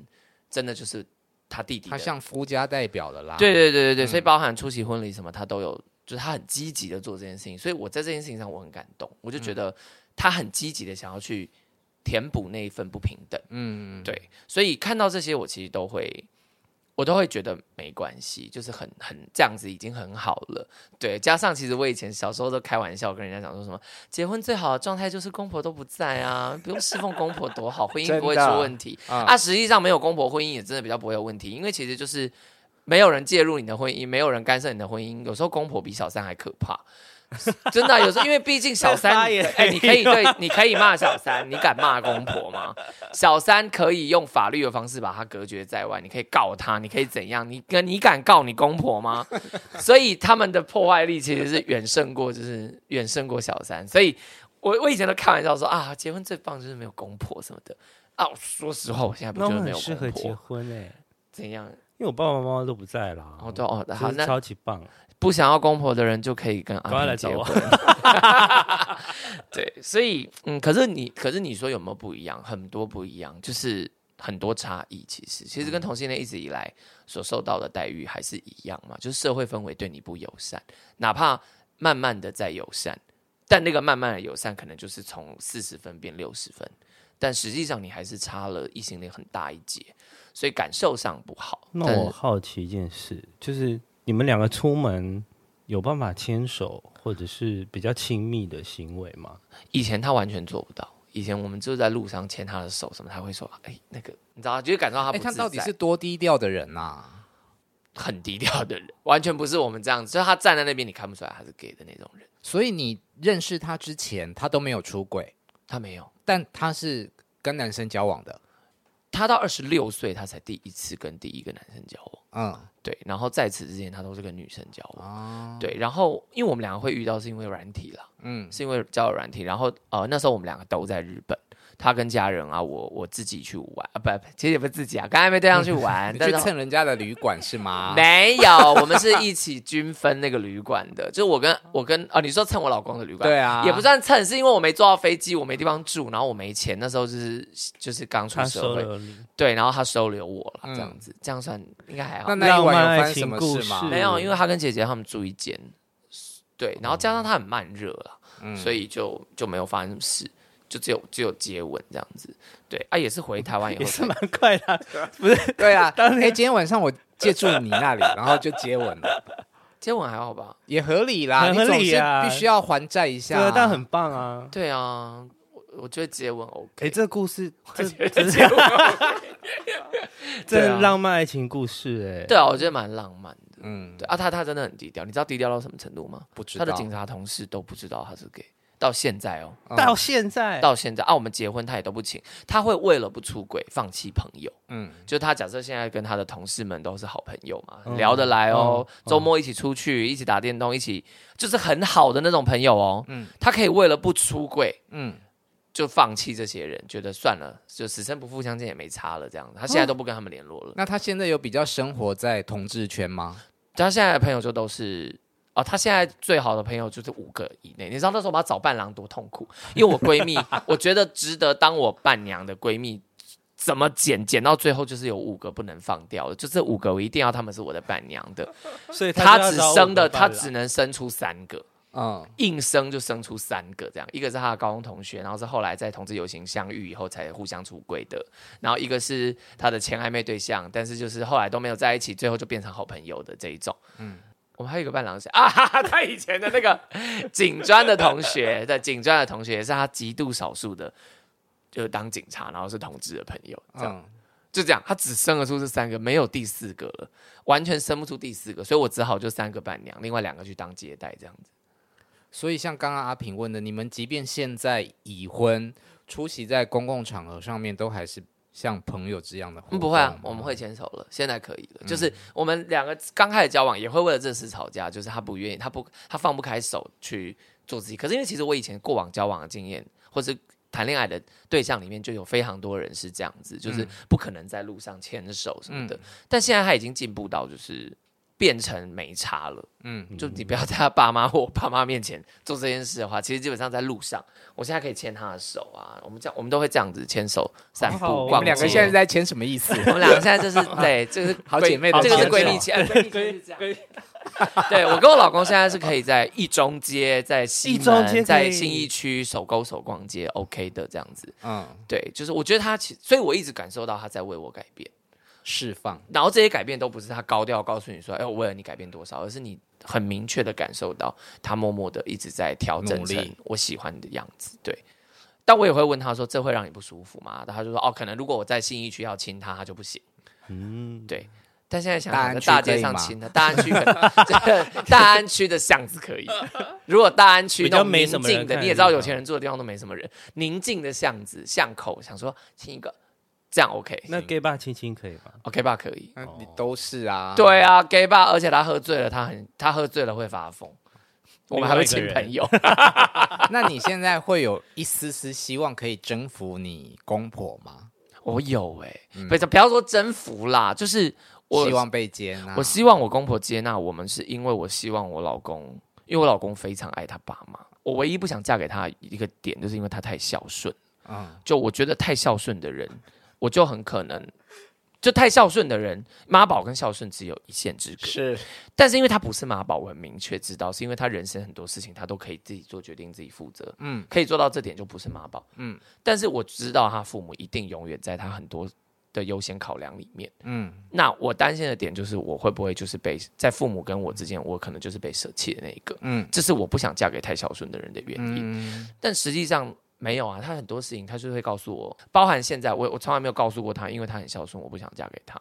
真的就是他弟弟的，他像夫家代表的啦。对对对对对，嗯所以包含出席婚礼什么，他都有，就是他很积极的做这件事情，所以我在这件事情上我很感动，我就觉得他很积极的想要去填补那一份不平等，嗯，对，所以看到这些我其实都会。我都会觉得没关系，就是很很这样子已经很好了。对，加上其实我以前小时候都开玩笑跟人家讲说什么，结婚最好的状态就是公婆都不在啊，不用侍奉公婆多好，婚姻不会出问题。啊啊，实际上没有公婆，婚姻也真的比较不会有问题，因为其实就是没有人介入你的婚姻，没有人干涉你的婚姻。有时候公婆比小三还可怕，真的啊、有时候因为毕竟小三，哎、你可以对，你可以骂小三，你敢骂公婆吗？小三可以用法律的方式把他隔绝在外，你可以告他，你可以怎样？你跟你敢告你公婆吗？所以他们的破坏力其实是远胜过，就是远胜过小三。所以我我以前都开玩笑说啊，结婚最棒就是没有公婆什么的啊。说实话，我现在不觉得没有适合结婚哎，怎样？因为我爸爸妈妈都不在啦。哦，对哦，好，那超级棒。不想要公婆的人就可以跟阿明来找我结婚。对，所以嗯，可是你，可是你说有没有不一样？很多不一样，就是很多差异。其实，其实跟同性恋一直以来所受到的待遇还是一样嘛，就是社会氛围对你不友善，哪怕慢慢的在友善，但那个慢慢的友善可能就是从四十分变六十分，但实际上你还是差了异性恋很大一截，所以感受上不好。那我好奇一件事，就是你们两个出门有办法牵手，或者是比较亲密的行为吗？以前他完全做不到。以前我们就在路上牵他的手，什么他会说：“哎、那个，你知道，就是感受他哎、不自在。他到底是多低调的人呐、啊？很低调的人，完全不是我们这样子。就他站在那边，你看不出来他是 gay 的那种人。所以你认识他之前，他都没有出轨，他没有，但他是跟男生交往的。他到二十六岁，他才第一次跟第一个男生交往。嗯，对，然后在此之前，他都是跟女生交往。哦，对，然后因为我们两个会遇到，是因为软体啦，嗯，是因为交友软体。然后呃，那时候我们两个都在日本，他跟家人啊，我我自己去玩啊，不，其实也不是自己啊，跟暧昧对象去玩，但是去蹭人家的旅馆是吗？没有，我们是一起均分那个旅馆的，就是我跟我跟哦，你说蹭我老公的旅馆，对啊。也不算蹭，是因为我没坐到飞机，我没地方住，然后我没钱，那时候就是就是刚出社会，对，然后他收留我了，嗯。这样子，这样算应该还好。那。那一晚有发生什么事吗？事？没有，因为他跟姐姐他们住一间，对，然后加上他很慢热了，嗯。所以就就没有发生什么事，就只有只有接吻这样子，对啊，也是回台湾以后也是才蛮快的啊。对啊，当哎、今天晚上我借住你那里，然后就接吻了，接吻还好吧？也合理啦，很合你总是理啊必须要还债一下、对啊，但很棒啊。对啊，我我觉得接吻 OK。哎，这故事，这接这是吻这是啊浪漫爱情故事哎。对啊，我觉得蛮浪漫的。嗯，对啊，他他真的很低调，你知道低调到什么程度吗？不知道他的警察同事都不知道他是 gay，到现在哦，嗯到现在，到现在啊，我们结婚他也都不请，他会为了不出轨放弃朋友。嗯，就他假设现在跟他的同事们都是好朋友嘛，嗯聊得来哦，嗯周末一起出去，一起打电动，一起就是很好的那种朋友哦。嗯他可以为了不出轨嗯，就放弃这些人，觉得算了，就此生不复相见也没差了这样。他现在都不跟他们联络了。那他现在有比较生活在同志圈吗？他现在的朋友就都是哦，她现在最好的朋友就是五个以内。你知道那时候我要找伴郎多痛苦，因为我闺蜜，我觉得值得当我伴娘的闺蜜，怎么剪剪到最后就是有五个不能放掉的，就这五个我一定要他们是我的伴娘的。所以她只生的，他们伴郎只能生出三个，嗯，硬生就生出三个这样，一个是他的高中同学，然后是后来在同志游行相遇以后才互相出柜的，然后一个是他的前暧昧对象，但是就是后来都没有在一起，最后就变成好朋友的这一种。嗯，我们还有一个伴郎是 啊哈哈，他以前的那个警专的同学，对，警专的同学也是他极度少数的，就是当警察，然后是同志的朋友，这样。嗯就这样，他只生得出这三个，没有第四个了，完全生不出第四个，所以我只好就三个伴娘，另外两个去当接待这样子。所以像刚刚阿平问的，你们即便现在已婚，出席在公共场合上面，都还是像朋友这样的？嗯，不会啊，我们会牵手了，现在可以了。嗯、就是我们两个刚开始交往，也会为了这事吵架，就是他不愿意，他不，他放不开手去做自己。可是因为其实我以前过往交往的经验，或是。谈恋爱的对象里面就有非常多人是这样子，就是不可能在路上牵手什么的。嗯、但现在他已经进步到就是变成没差了。嗯，就你不要在他爸妈或我 爸妈面前做这件事的话，其实基本上在路上，我现在可以牵他的手啊。我们这样，我们都会这样子牵手散步。我们两个现在在牵什么意思？我们两个现在就是对，这、就是好姐妹的，这个是闺蜜牵，闺蜜 这样。对，我跟我老公现在是可以在一中街、在西门、在信义区手勾手逛街，OK 的这样子。嗯，对，就是我觉得他其，所以我一直感受到他在为我改变、释放。然后这些改变都不是他高调告诉你说：“哎，我为了你改变多少”，而是你很明确的感受到他默默的一直在调整成我喜欢的样子。对，但我也会问他说：“这会让你不舒服吗？”他就说：“哦，可能如果我在信义区要亲他，他就不行。”嗯，对。但现在想在大街上亲他，大安区可能 大安区的巷子可以。如果大安区那种宁静的，你也知道有钱人住的地方都没什么人，宁静的巷子巷口，想说亲一个，这样 OK。那 gay bar 亲亲可以吗？OK bar 可以，那你都是啊。对啊，gay bar，而且他喝醉了，他很他喝醉了会发疯，我们还会亲朋友。那你现在会有一丝丝希望可以征服你公婆吗？我有哎，不不要说征服啦，就是。我希望被接纳，我希望我公婆接纳我们，是因为我希望我老公，因为我老公非常爱他爸妈。我唯一不想嫁给他一个点，就是因为他太孝顺。嗯，就我觉得太孝顺的人，我就很可能就太孝顺的人，妈宝跟孝顺只有一线之隔。是，但是因为他不是妈宝，我很明确知道，是因为他人生很多事情他都可以自己做决定，自己负责。嗯，可以做到这点就不是妈宝。嗯，但是我知道他父母一定永远在他很多。的优先考量里面，嗯，那我担心的点就是我会不会就是被在父母跟我之间，我可能就是被舍弃的那一个，嗯，这是我不想嫁给太孝顺的人的原因。嗯，但实际上没有啊，他很多事情他就会告诉我，包含现在我我从来没有告诉过他，因为他很孝顺，我不想嫁给他，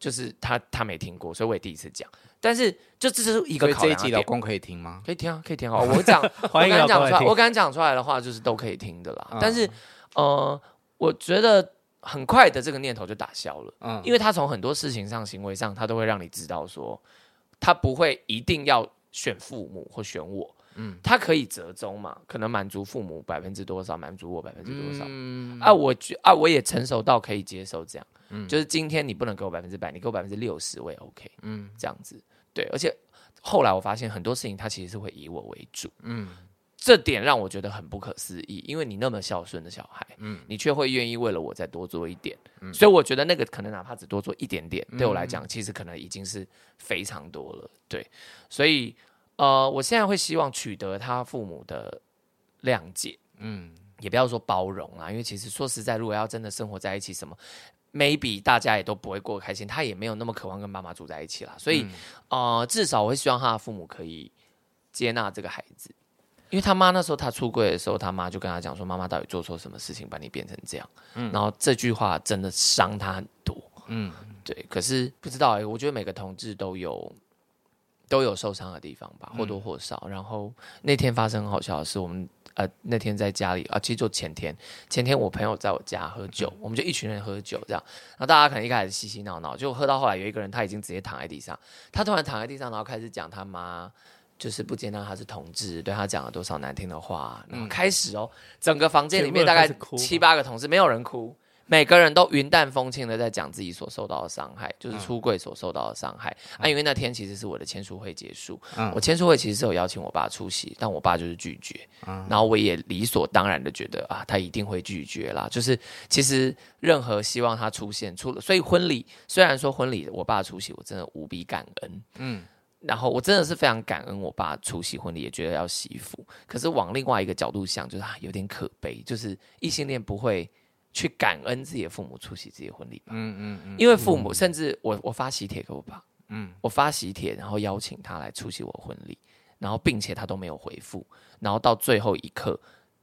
就是他他没听过，所以我也第一次讲。但是就这是一个考量。这一集老公可以听吗？可以听啊，可以听啊。我讲，我刚讲出来，我刚刚讲出来的话就是都可以听的啦。但是呃，我觉得。很快的，这个念头就打消了。嗯，因为他从很多事情上、行为上，他都会让你知道说，他不会一定要选父母或选我。嗯，他可以折中嘛，可能满足父母百分之多少，满足我百分之多少。嗯，啊，我觉啊，我也成熟到可以接受这样。嗯，就是今天你不能给我百分之百，你给我百分之六十，我也 OK。嗯，这样子，对。而且后来我发现很多事情，他其实是会以我为主。嗯。这点让我觉得很不可思议，因为你那么孝顺的小孩，嗯，你却会愿意为了我再多做一点，嗯，所以我觉得那个可能哪怕只多做一点点，对我来讲，其实可能已经是非常多了，对，所以呃，我现在会希望取得他父母的谅解，嗯，也不要说包容啊，因为其实说实在，如果要真的生活在一起，什么 maybe 大家也都不会过得开心，他也没有那么渴望跟妈妈住在一起啦，所以呃，至少我会希望他的父母可以接纳这个孩子。因为他妈那时候他出柜的时候，他妈就跟他讲说：“妈妈到底做错什么事情把你变成这样？”嗯，然后这句话真的伤他很多。嗯，对。可是不知道哎、欸，我觉得每个同志都有都有受伤的地方吧，或多或少。嗯、然后那天发生很好笑的事，我们呃那天在家里啊，其实就前天，前天我朋友在我家喝酒，嗯、我们就一群人喝酒这样。然后大家可能一开始嬉嬉闹闹，就喝到后来有一个人他已经直接躺在地上，他突然躺在地上，然后开始讲他妈。就是不接纳他是同志，对他讲了多少难听的话，然后开始哦，整个房间里面大概七八个同志，没有人哭，每个人都云淡风轻的在讲自己所受到的伤害，就是出柜所受到的伤害啊。因为那天其实是我的签书会结束，我签书会其实是有邀请我爸出席，但我爸就是拒绝，然后我也理所当然的觉得啊，他一定会拒绝啦。就是其实任何希望他出现出了，所以婚礼虽然说婚礼我爸出席，我真的无比感恩，嗯。然后我真的是非常感恩我爸出席婚礼，也觉得要惜福。可是往另外一个角度想，就是啊，有点可悲，就是异性恋不会去感恩自己的父母出席自己的婚礼吧？嗯嗯嗯。因为父母甚至我我发喜帖给我爸，嗯，我发喜帖，然后邀请他来出席我婚礼，然后并且他都没有回复，然后到最后一刻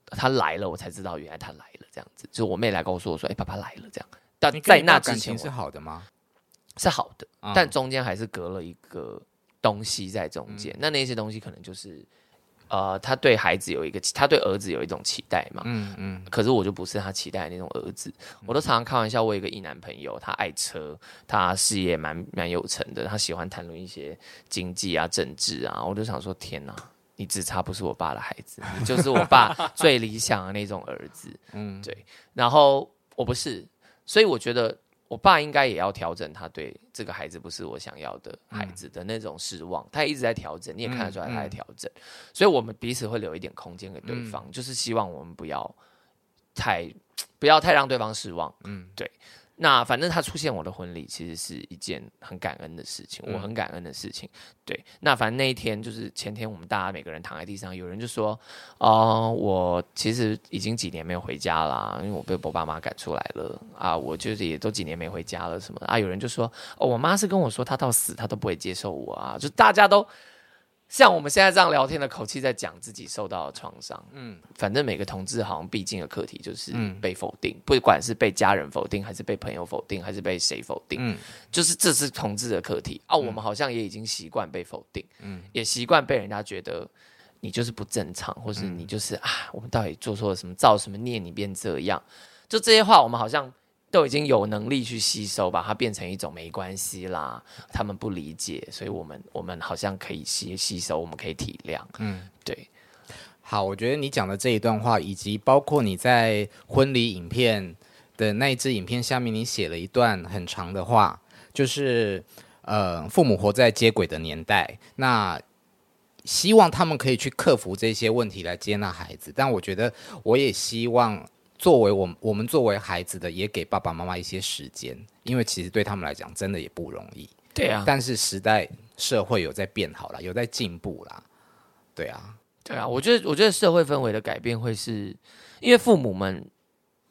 他来了，我才知道原来他来了，这样子。就我妹来告诉，我说哎，爸爸来了，这样。但在那之前是好的吗？是好的，但中间还是隔了一个。东西在中间，嗯、那那些东西可能就是，呃，他对孩子有一个，他对儿子有一种期待嘛，嗯嗯。可是我就不是他期待的那种儿子，嗯、我都常常开玩笑，我有一个一男朋友，他爱车，他事业蛮蛮有成的，他喜欢谈论一些经济啊、政治啊，我就想说，天哪，你只差不是我爸的孩子，你就是我爸 最理想的那种儿子，嗯，对。然后我不是，所以我觉得。我爸应该也要调整，他对这个孩子不是我想要的孩子的那种失望，嗯、他一直在调整，你也看得出来他在调整，嗯嗯、所以我们彼此会留一点空间给对方，嗯、就是希望我们不要太不要太让对方失望，嗯，对。那反正他出现我的婚礼，其实是一件很感恩的事情，我很感恩的事情。对，那反正那一天就是前天，我们大家每个人躺在地上，有人就说：“哦、呃，我其实已经几年没有回家啦，因为我被我爸妈赶出来了啊，我就是也都几年没回家了什么的啊。”有人就说：“哦，我妈是跟我说，她到死她都不会接受我啊。”就大家都。像我们现在这样聊天的口气，在讲自己受到的创伤。嗯，反正每个同志好像必经的课题就是被否定，嗯、不管是被家人否定，还是被朋友否定，还是被谁否定，嗯，就是这是同志的课题啊。我们好像也已经习惯被否定，嗯，也习惯被人家觉得你就是不正常，或是你就是啊，我们到底做错了什么，造什么孽，你变这样？就这些话，我们好像。都已经有能力去吸收，把它变成一种没关系啦。他们不理解，所以我们我们好像可以吸吸收，我们可以体谅。嗯，对。好，我觉得你讲的这一段话，以及包括你在婚礼影片的那一支影片下面，你写了一段很长的话，就是呃，父母活在接轨的年代，那希望他们可以去克服这些问题来接纳孩子。但我觉得，我也希望。作为我们，我们作为孩子的，也给爸爸妈妈一些时间，因为其实对他们来讲，真的也不容易。对啊，但是时代社会有在变好了，有在进步啦。对啊，对啊，我觉得，我觉得社会氛围的改变会是因为父母们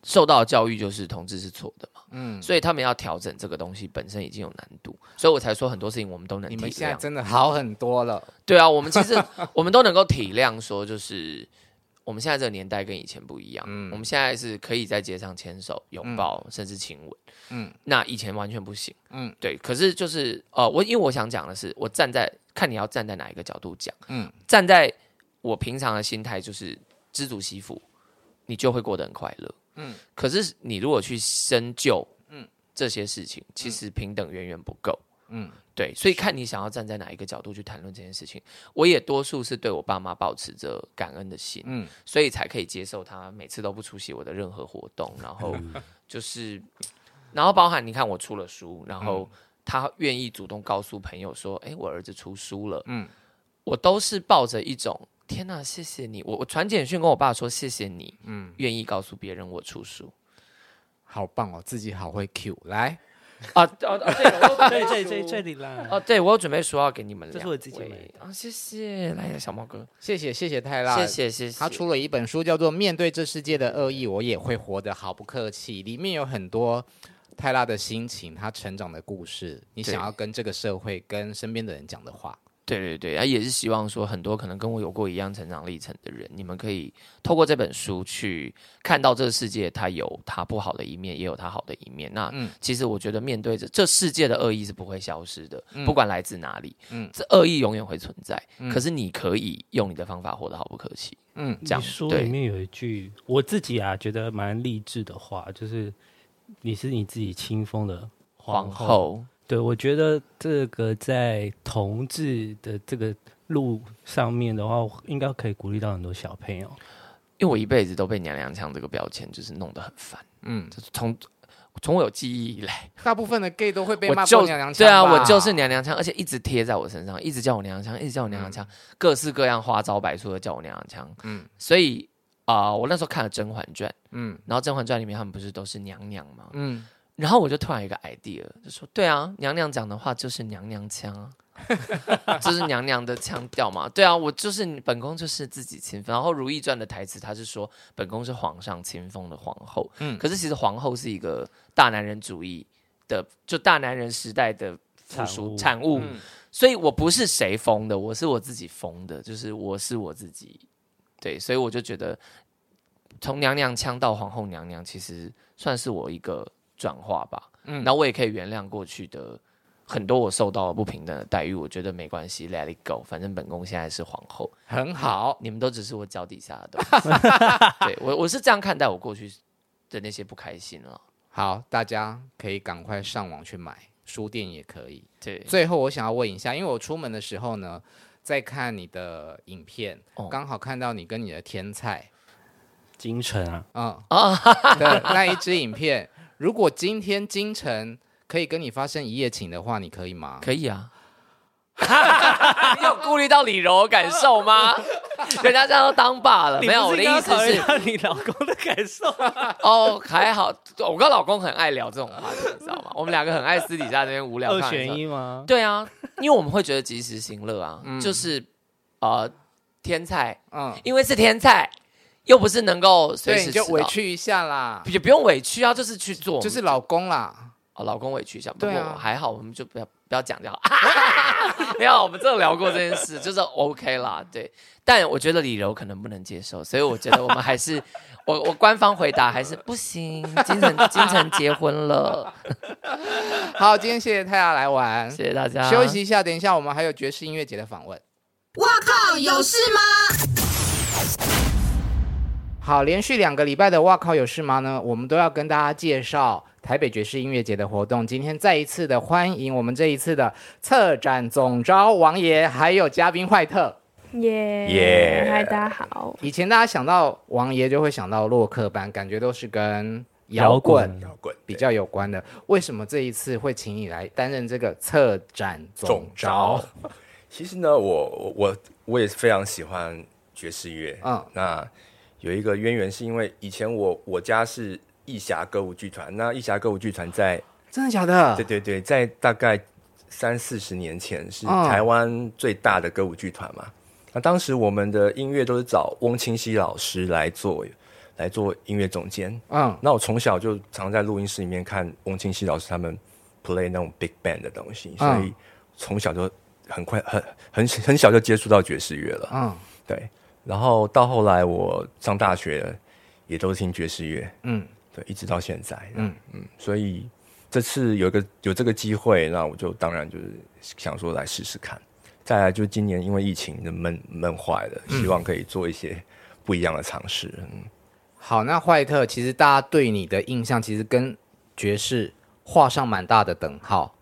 受到的教育就是同志是错的嘛，嗯，所以他们要调整这个东西本身已经有难度，所以我才说很多事情我们都能体谅。你们现在真的好很多了。对啊，我们其实 我们都能够体谅，说就是。我们现在这个年代跟以前不一样，嗯，我们现在是可以在街上牵手、拥抱，嗯、甚至亲吻，嗯，那以前完全不行，嗯，对。可是就是，呃，我因为我想讲的是，我站在看你要站在哪一个角度讲，嗯，站在我平常的心态就是知足惜福，你就会过得很快乐，嗯。可是你如果去深究，嗯，这些事情，其实平等远远不够，嗯。对，所以看你想要站在哪一个角度去谈论这件事情。我也多数是对我爸妈保持着感恩的心，嗯，所以才可以接受他每次都不出席我的任何活动，然后 就是，然后包含你看我出了书，然后他愿意主动告诉朋友说，哎，我儿子出书了，嗯，我都是抱着一种天哪，谢谢你，我我传简讯跟我爸说谢谢你，嗯，愿意告诉别人我出书，好棒哦，自己好会 Q 来。啊啊对对对，这里啦。哦，对我有准备书要给你们，这是我自己买的啊，谢谢，来小猫哥，谢谢谢谢泰拉，谢谢谢谢。他出了一本书，叫做《面对这世界的恶意，我也会活得毫不客气》，里面有很多泰拉的心情，他成长的故事，你想要跟这个社会、跟身边的人讲的话。对对对，啊，也是希望说很多可能跟我有过一样成长历程的人，你们可以透过这本书去看到这个世界，它有它不好的一面，也有它好的一面。那其实我觉得面对着这世界的恶意是不会消失的，嗯、不管来自哪里，嗯，这恶意永远会存在。嗯、可是你可以用你的方法活得毫不客气，嗯，这样。书里面有一句我自己啊觉得蛮励志的话，就是你是你自己清风的皇后。皇后对，我觉得这个在同志的这个路上面的话，应该可以鼓励到很多小朋友。因为我一辈子都被娘娘腔这个标签就是弄得很烦。嗯，就是从从我有记忆以来，大部分的 gay 都会被骂就娘娘腔。对啊，我就是娘娘腔，而且一直贴在我身上，一直叫我娘娘腔，一直叫我娘娘腔，嗯、各式各样花招百出的叫我娘娘腔。嗯，所以啊、呃，我那时候看了《甄嬛传》，嗯，然后《甄嬛传》里面他们不是都是娘娘吗？嗯。然后我就突然有一个 idea，就说：“对啊，娘娘讲的话就是娘娘腔啊。”这是娘娘的腔调嘛？对啊，我就是本宫就是自己亲封。然后《如懿传》的台词，他是说本宫是皇上亲封的皇后。嗯，可是其实皇后是一个大男人主义的，就大男人时代的附属产物。产物嗯、所以我不是谁封的，我是我自己封的，就是我是我自己。对，所以我就觉得从娘娘腔到皇后娘娘，其实算是我一个转化吧。嗯，那我也可以原谅过去的。很多我受到了不平等的待遇，我觉得没关系，Let it go。反正本宫现在是皇后，很好，你们都只是我脚底下的东西 对，我我是这样看待我过去的那些不开心了。好，大家可以赶快上网去买，书店也可以。对，最后我想要问一下，因为我出门的时候呢，在看你的影片，哦、刚好看到你跟你的天菜金城啊，嗯 啊的那一支影片，如果今天金城。可以跟你发生一夜情的话，你可以吗？可以啊。你有顾虑到李柔的感受吗？人家这样都当爸了，没有。我的意思是，你老公的感受。哦，还好，我跟老公很爱聊这种话题，你知道吗？我们两个很爱私底下那边无聊。二选一吗？对啊，因为我们会觉得及时行乐啊，嗯、就是呃天菜，嗯，因为是天菜，又不是能够随时就委屈一下啦，也不用委屈啊，就是去做，就是老公啦。哦老公委屈一下，不过还好，我们就不要不要讲就好。没有，我们真的聊过这件事，就是 OK 啦。对，但我觉得李柔可能不能接受，所以我觉得我们还是，我我官方回答还是不行。金城金城结婚了。好，今天谢谢泰雅来玩，谢谢大家。休息一下，等一下我们还有爵士音乐节的访问。哇靠，有事吗？好，连续两个礼拜的哇靠有事吗呢？我们都要跟大家介绍。台北爵士音乐节的活动，今天再一次的欢迎我们这一次的策展总招王爷，还有嘉宾坏特。耶耶，嗨，大家好。以前大家想到王爷就会想到洛克班，感觉都是跟摇滚摇滚比较有关的。为什么这一次会请你来担任这个策展总招？其实呢，我我我也是非常喜欢爵士乐。嗯，那有一个渊源，是因为以前我我家是。义侠歌舞剧团，那义侠歌舞剧团在真的假的？对对对，在大概三四十年前是台湾最大的歌舞剧团嘛。哦、那当时我们的音乐都是找翁清溪老师来做，来做音乐总监。嗯，那我从小就常在录音室里面看翁清溪老师他们 play 那种 big band 的东西，所以从小就很快很很很小就接触到爵士乐了。嗯，对。然后到后来我上大学也都是听爵士乐。嗯。对，一直到现在，嗯嗯，所以这次有个有这个机会，那我就当然就是想说来试试看。再来就今年因为疫情就闷闷坏了，希望可以做一些不一样的尝试。嗯，好，那坏特，其实大家对你的印象其实跟爵士画上蛮大的等号。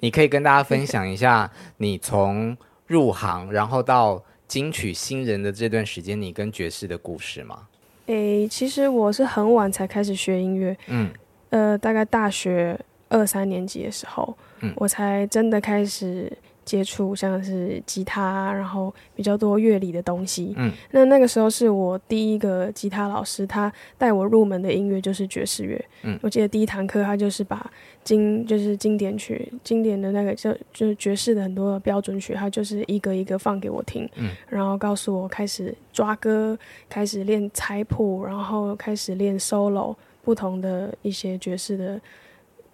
你可以跟大家分享一下你从入行然后到金曲新人的这段时间，你跟爵士的故事吗？诶，其实我是很晚才开始学音乐，嗯，呃，大概大学二三年级的时候，嗯，我才真的开始。接触像是吉他，然后比较多乐理的东西。嗯，那那个时候是我第一个吉他老师，他带我入门的音乐就是爵士乐。嗯，我记得第一堂课他就是把经就是经典曲、经典的那个就就是爵士的很多的标准曲，他就是一个一个放给我听。嗯，然后告诉我开始抓歌，开始练采谱，然后开始练 solo，不同的一些爵士的。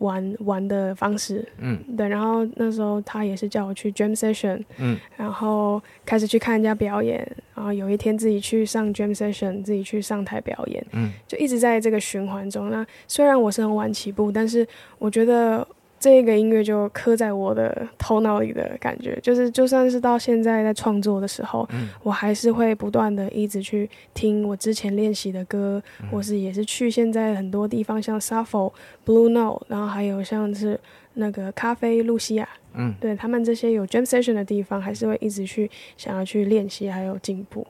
玩玩的方式，嗯，对，然后那时候他也是叫我去 jam session，嗯，然后开始去看人家表演，然后有一天自己去上 jam session，自己去上台表演，嗯，就一直在这个循环中。那虽然我是很晚起步，但是我觉得。这个音乐就刻在我的头脑里的感觉，就是就算是到现在在创作的时候，嗯、我还是会不断的一直去听我之前练习的歌，嗯、或是也是去现在很多地方，像 Shuffle、Blue Note，然后还有像是那个咖啡露西亚，嗯，对他们这些有 Jam Session 的地方，还是会一直去想要去练习，还有进步。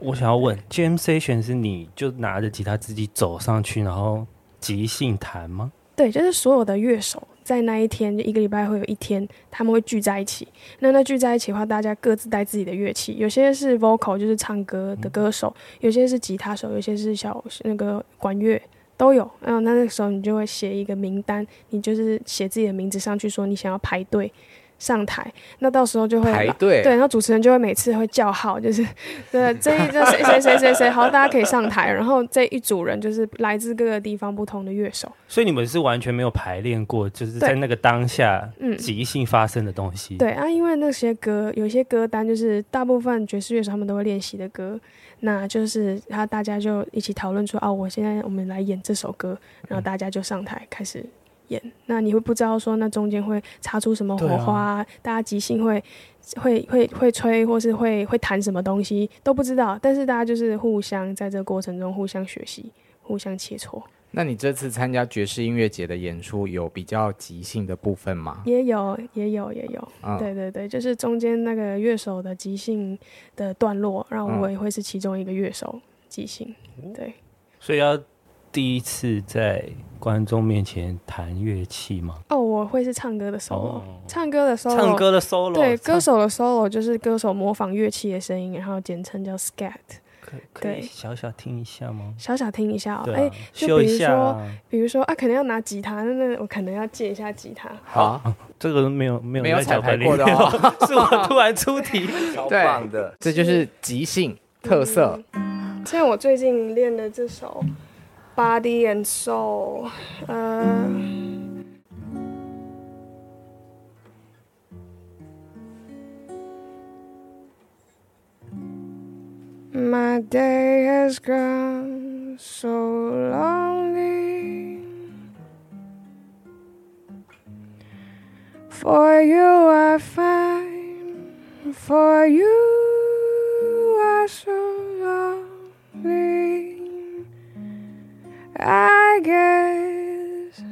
我想要问，Jam Session 是你就拿着吉他自己走上去，然后即兴弹吗？对，就是所有的乐手。在那一天，就一个礼拜会有一天，他们会聚在一起。那那聚在一起的话，大家各自带自己的乐器，有些是 vocal，就是唱歌的歌手；有些是吉他手，有些是小那个管乐，都有。然后那那个时候，你就会写一个名单，你就是写自己的名字上去，说你想要排队上台，那到时候就会排队，对，然后主持人就会每次会叫号，就是 对这一这谁谁谁谁谁好，大家可以上台，然后这一组人就是来自各个地方不同的乐手，所以你们是完全没有排练过，就是在那个当下即兴发生的东西。对，对啊，因为那些歌有些歌单就是大部分爵士乐手他们都会练习的歌，那就是他大家就一起讨论出，哦，我现在我们来演这首歌，然后大家就上台开始。演，那你会不知道说那中间会擦出什么火花，啊，大家即兴会会会会吹，或是会会弹什么东西都不知道，但是大家就是互相在这个过程中互相学习，互相切磋。那你这次参加爵士音乐节的演出有比较即兴的部分吗？也有，也有，也有。嗯、对对对，就是中间那个乐手的即兴的段落，然后我也会是其中一个乐手即兴。对，所以要。第一次在观众面前弹乐器吗？哦，我会是唱歌的 solo，、哦、唱歌的 solo，唱歌的 solo，对，歌手的 solo 就是歌手模仿乐器的声音，然后简称叫 scat。可可以小小听一下吗？小小听一下哦，哎、啊，就比如说，啊、比如说啊，可能要拿吉他，那那我可能要借一下吉他。好、啊啊，这个没有没有没有彩排过的哦，是我突然出题，超棒的，这就是即兴特色。嗯、像我最近练的这首。Body and soul. Uh, my day has grown so lonely. For you I find, for you I so lonely. I guess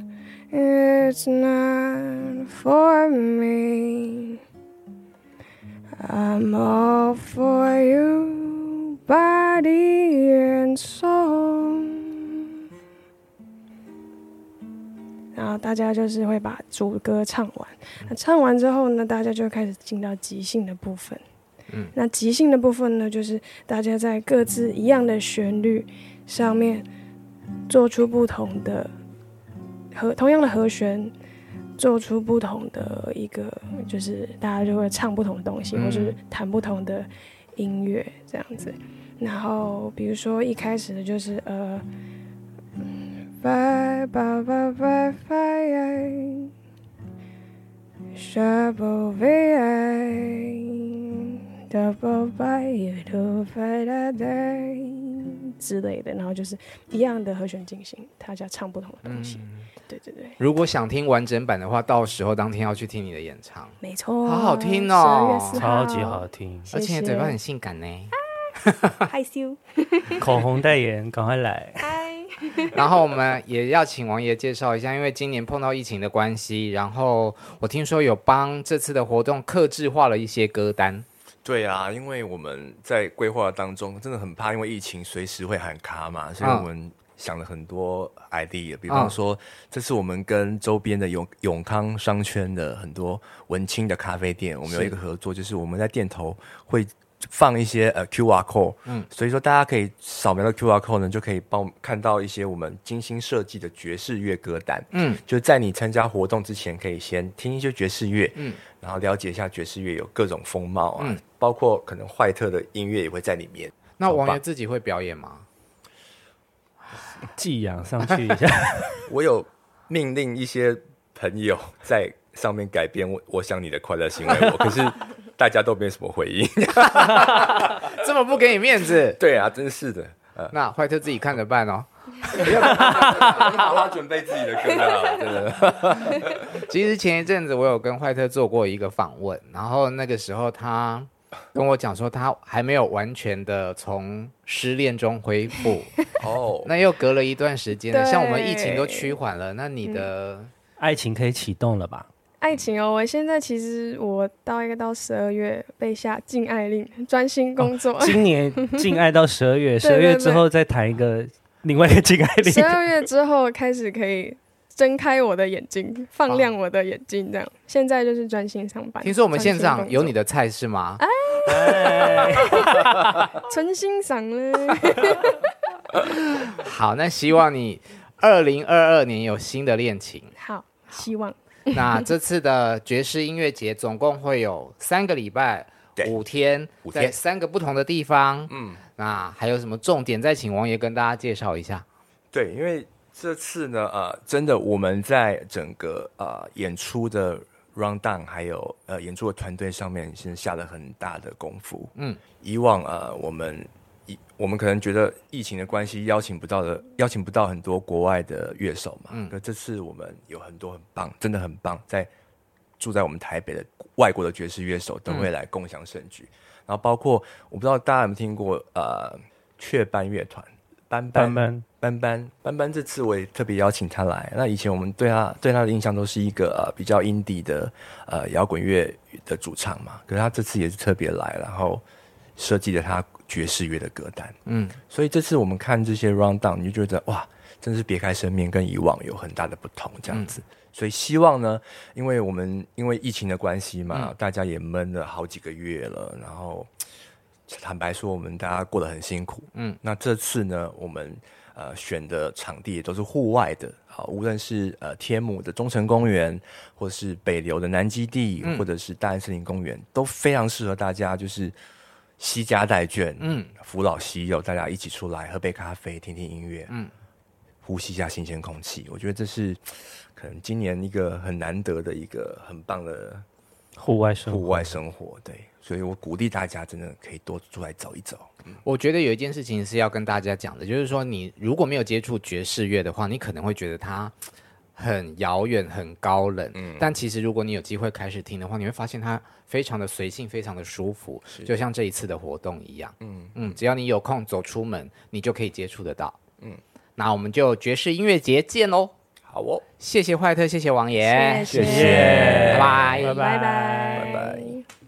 it's not for me. I'm all for you, body and soul. 然后大家就是会把主歌唱完，那唱完之后呢，大家就开始进到即兴的部分。嗯，那即兴的部分呢，就是大家在各自一样的旋律上面。做出不同的和同样的和弦，做出不同的一个，就是大家就会唱不同的东西，嗯、或是弹不同的音乐这样子。然后比如说一开始的就是呃，拜拜拜拜拜，沙布维埃，大宝拜耶多拜拉戴。之类的，然后就是一样的和弦进行，大家唱不同的东西。嗯、对对对。如果想听完整版的话，到时候当天要去听你的演唱。没错，好好听哦，超级好听，而且嘴巴很性感呢。啊、害羞。口红代言，赶快来。嗨。然后我们也要请王爷介绍一下，因为今年碰到疫情的关系，然后我听说有帮这次的活动克制化了一些歌单。对啊，因为我们在规划当中真的很怕，因为疫情随时会喊卡嘛，所以我们想了很多 idea，、哦、比方说这次我们跟周边的永永康商圈的很多文青的咖啡店，我们有一个合作，就是我们在店头会放一些呃 QR code，嗯，所以说大家可以扫描的 QR code 呢，就可以帮看到一些我们精心设计的爵士乐歌单，嗯，就在你参加活动之前，可以先听一些爵士乐，嗯。然后了解一下爵士乐有各种风貌啊，嗯、包括可能坏特的音乐也会在里面。那王爷自己会表演吗？寄养上去一下。我有命令一些朋友在上面改编我，我想你的快乐行为我，可是大家都没什么回应，这么不给你面子？对啊，真是的。呃、那坏特自己看着办哦。不要，好好准备自己的歌了，真的。其实前一阵子我有跟坏特做过一个访问，然后那个时候他跟我讲说他还没有完全的从失恋中恢复。哦，那又隔了一段时间了，像我们疫情都趋缓了，那你的、嗯、爱情可以启动了吧？爱情哦，我现在其实我到一个到十二月被下禁爱令，专心工作。哦、今年 禁爱到十二月，十二月之后再谈一个。另外一个禁爱令，十二月之后开始可以睁开我的眼睛，放亮我的眼睛，这样。现在就是专心上班。听说我们现场有你的菜是吗？哎，纯欣赏嘞。好，那希望你二零二二年有新的恋情。好，希望。那这次的爵士音乐节总共会有三个礼拜，五天，五天，三个不同的地方。嗯，那还有什么重点？再请王爷跟大家介绍一下。对，因为这次呢，呃，真的我们在整个呃演出的 rundown 还有呃演出的团队上面，其实下了很大的功夫。嗯，以往呃我们。我们可能觉得疫情的关系，邀请不到的，邀请不到很多国外的乐手嘛。嗯。可这次我们有很多很棒，真的很棒，在住在我们台北的外国的爵士乐手都会来共享盛举。嗯、然后包括我不知道大家有没有听过呃雀斑乐团，斑斑斑斑斑斑斑，这次我也特别邀请他来。那以前我们对他对他的印象都是一个呃比较 indie 的呃摇滚乐的主唱嘛。可是他这次也是特别来，然后设计了他。爵士乐的歌单，嗯，所以这次我们看这些 rundown，你就觉得哇，真是别开生面，跟以往有很大的不同，这样子。嗯、所以希望呢，因为我们因为疫情的关系嘛，嗯、大家也闷了好几个月了，然后坦白说，我们大家过得很辛苦，嗯。那这次呢，我们呃选的场地也都是户外的，好，无论是呃天母的中城公园，或是北流的南基地，嗯、或者是大安森林公园，都非常适合大家，就是。携家带眷，嗯，扶老携幼，大家一起出来喝杯咖啡，听听音乐，嗯，呼吸一下新鲜空气。我觉得这是可能今年一个很难得的一个很棒的户外生活。户外生活，对，所以我鼓励大家真的可以多出来走一走。嗯，我觉得有一件事情是要跟大家讲的，就是说你如果没有接触爵士乐的话，你可能会觉得它很遥远、很高冷。嗯，但其实如果你有机会开始听的话，你会发现它。非常的随性，非常的舒服，就像这一次的活动一样。嗯嗯，只要你有空走出门，你就可以接触得到。嗯，那我们就爵士音乐节见喽！好哦，谢谢坏特，谢谢王爷，谢谢，谢谢拜拜，拜拜，拜拜。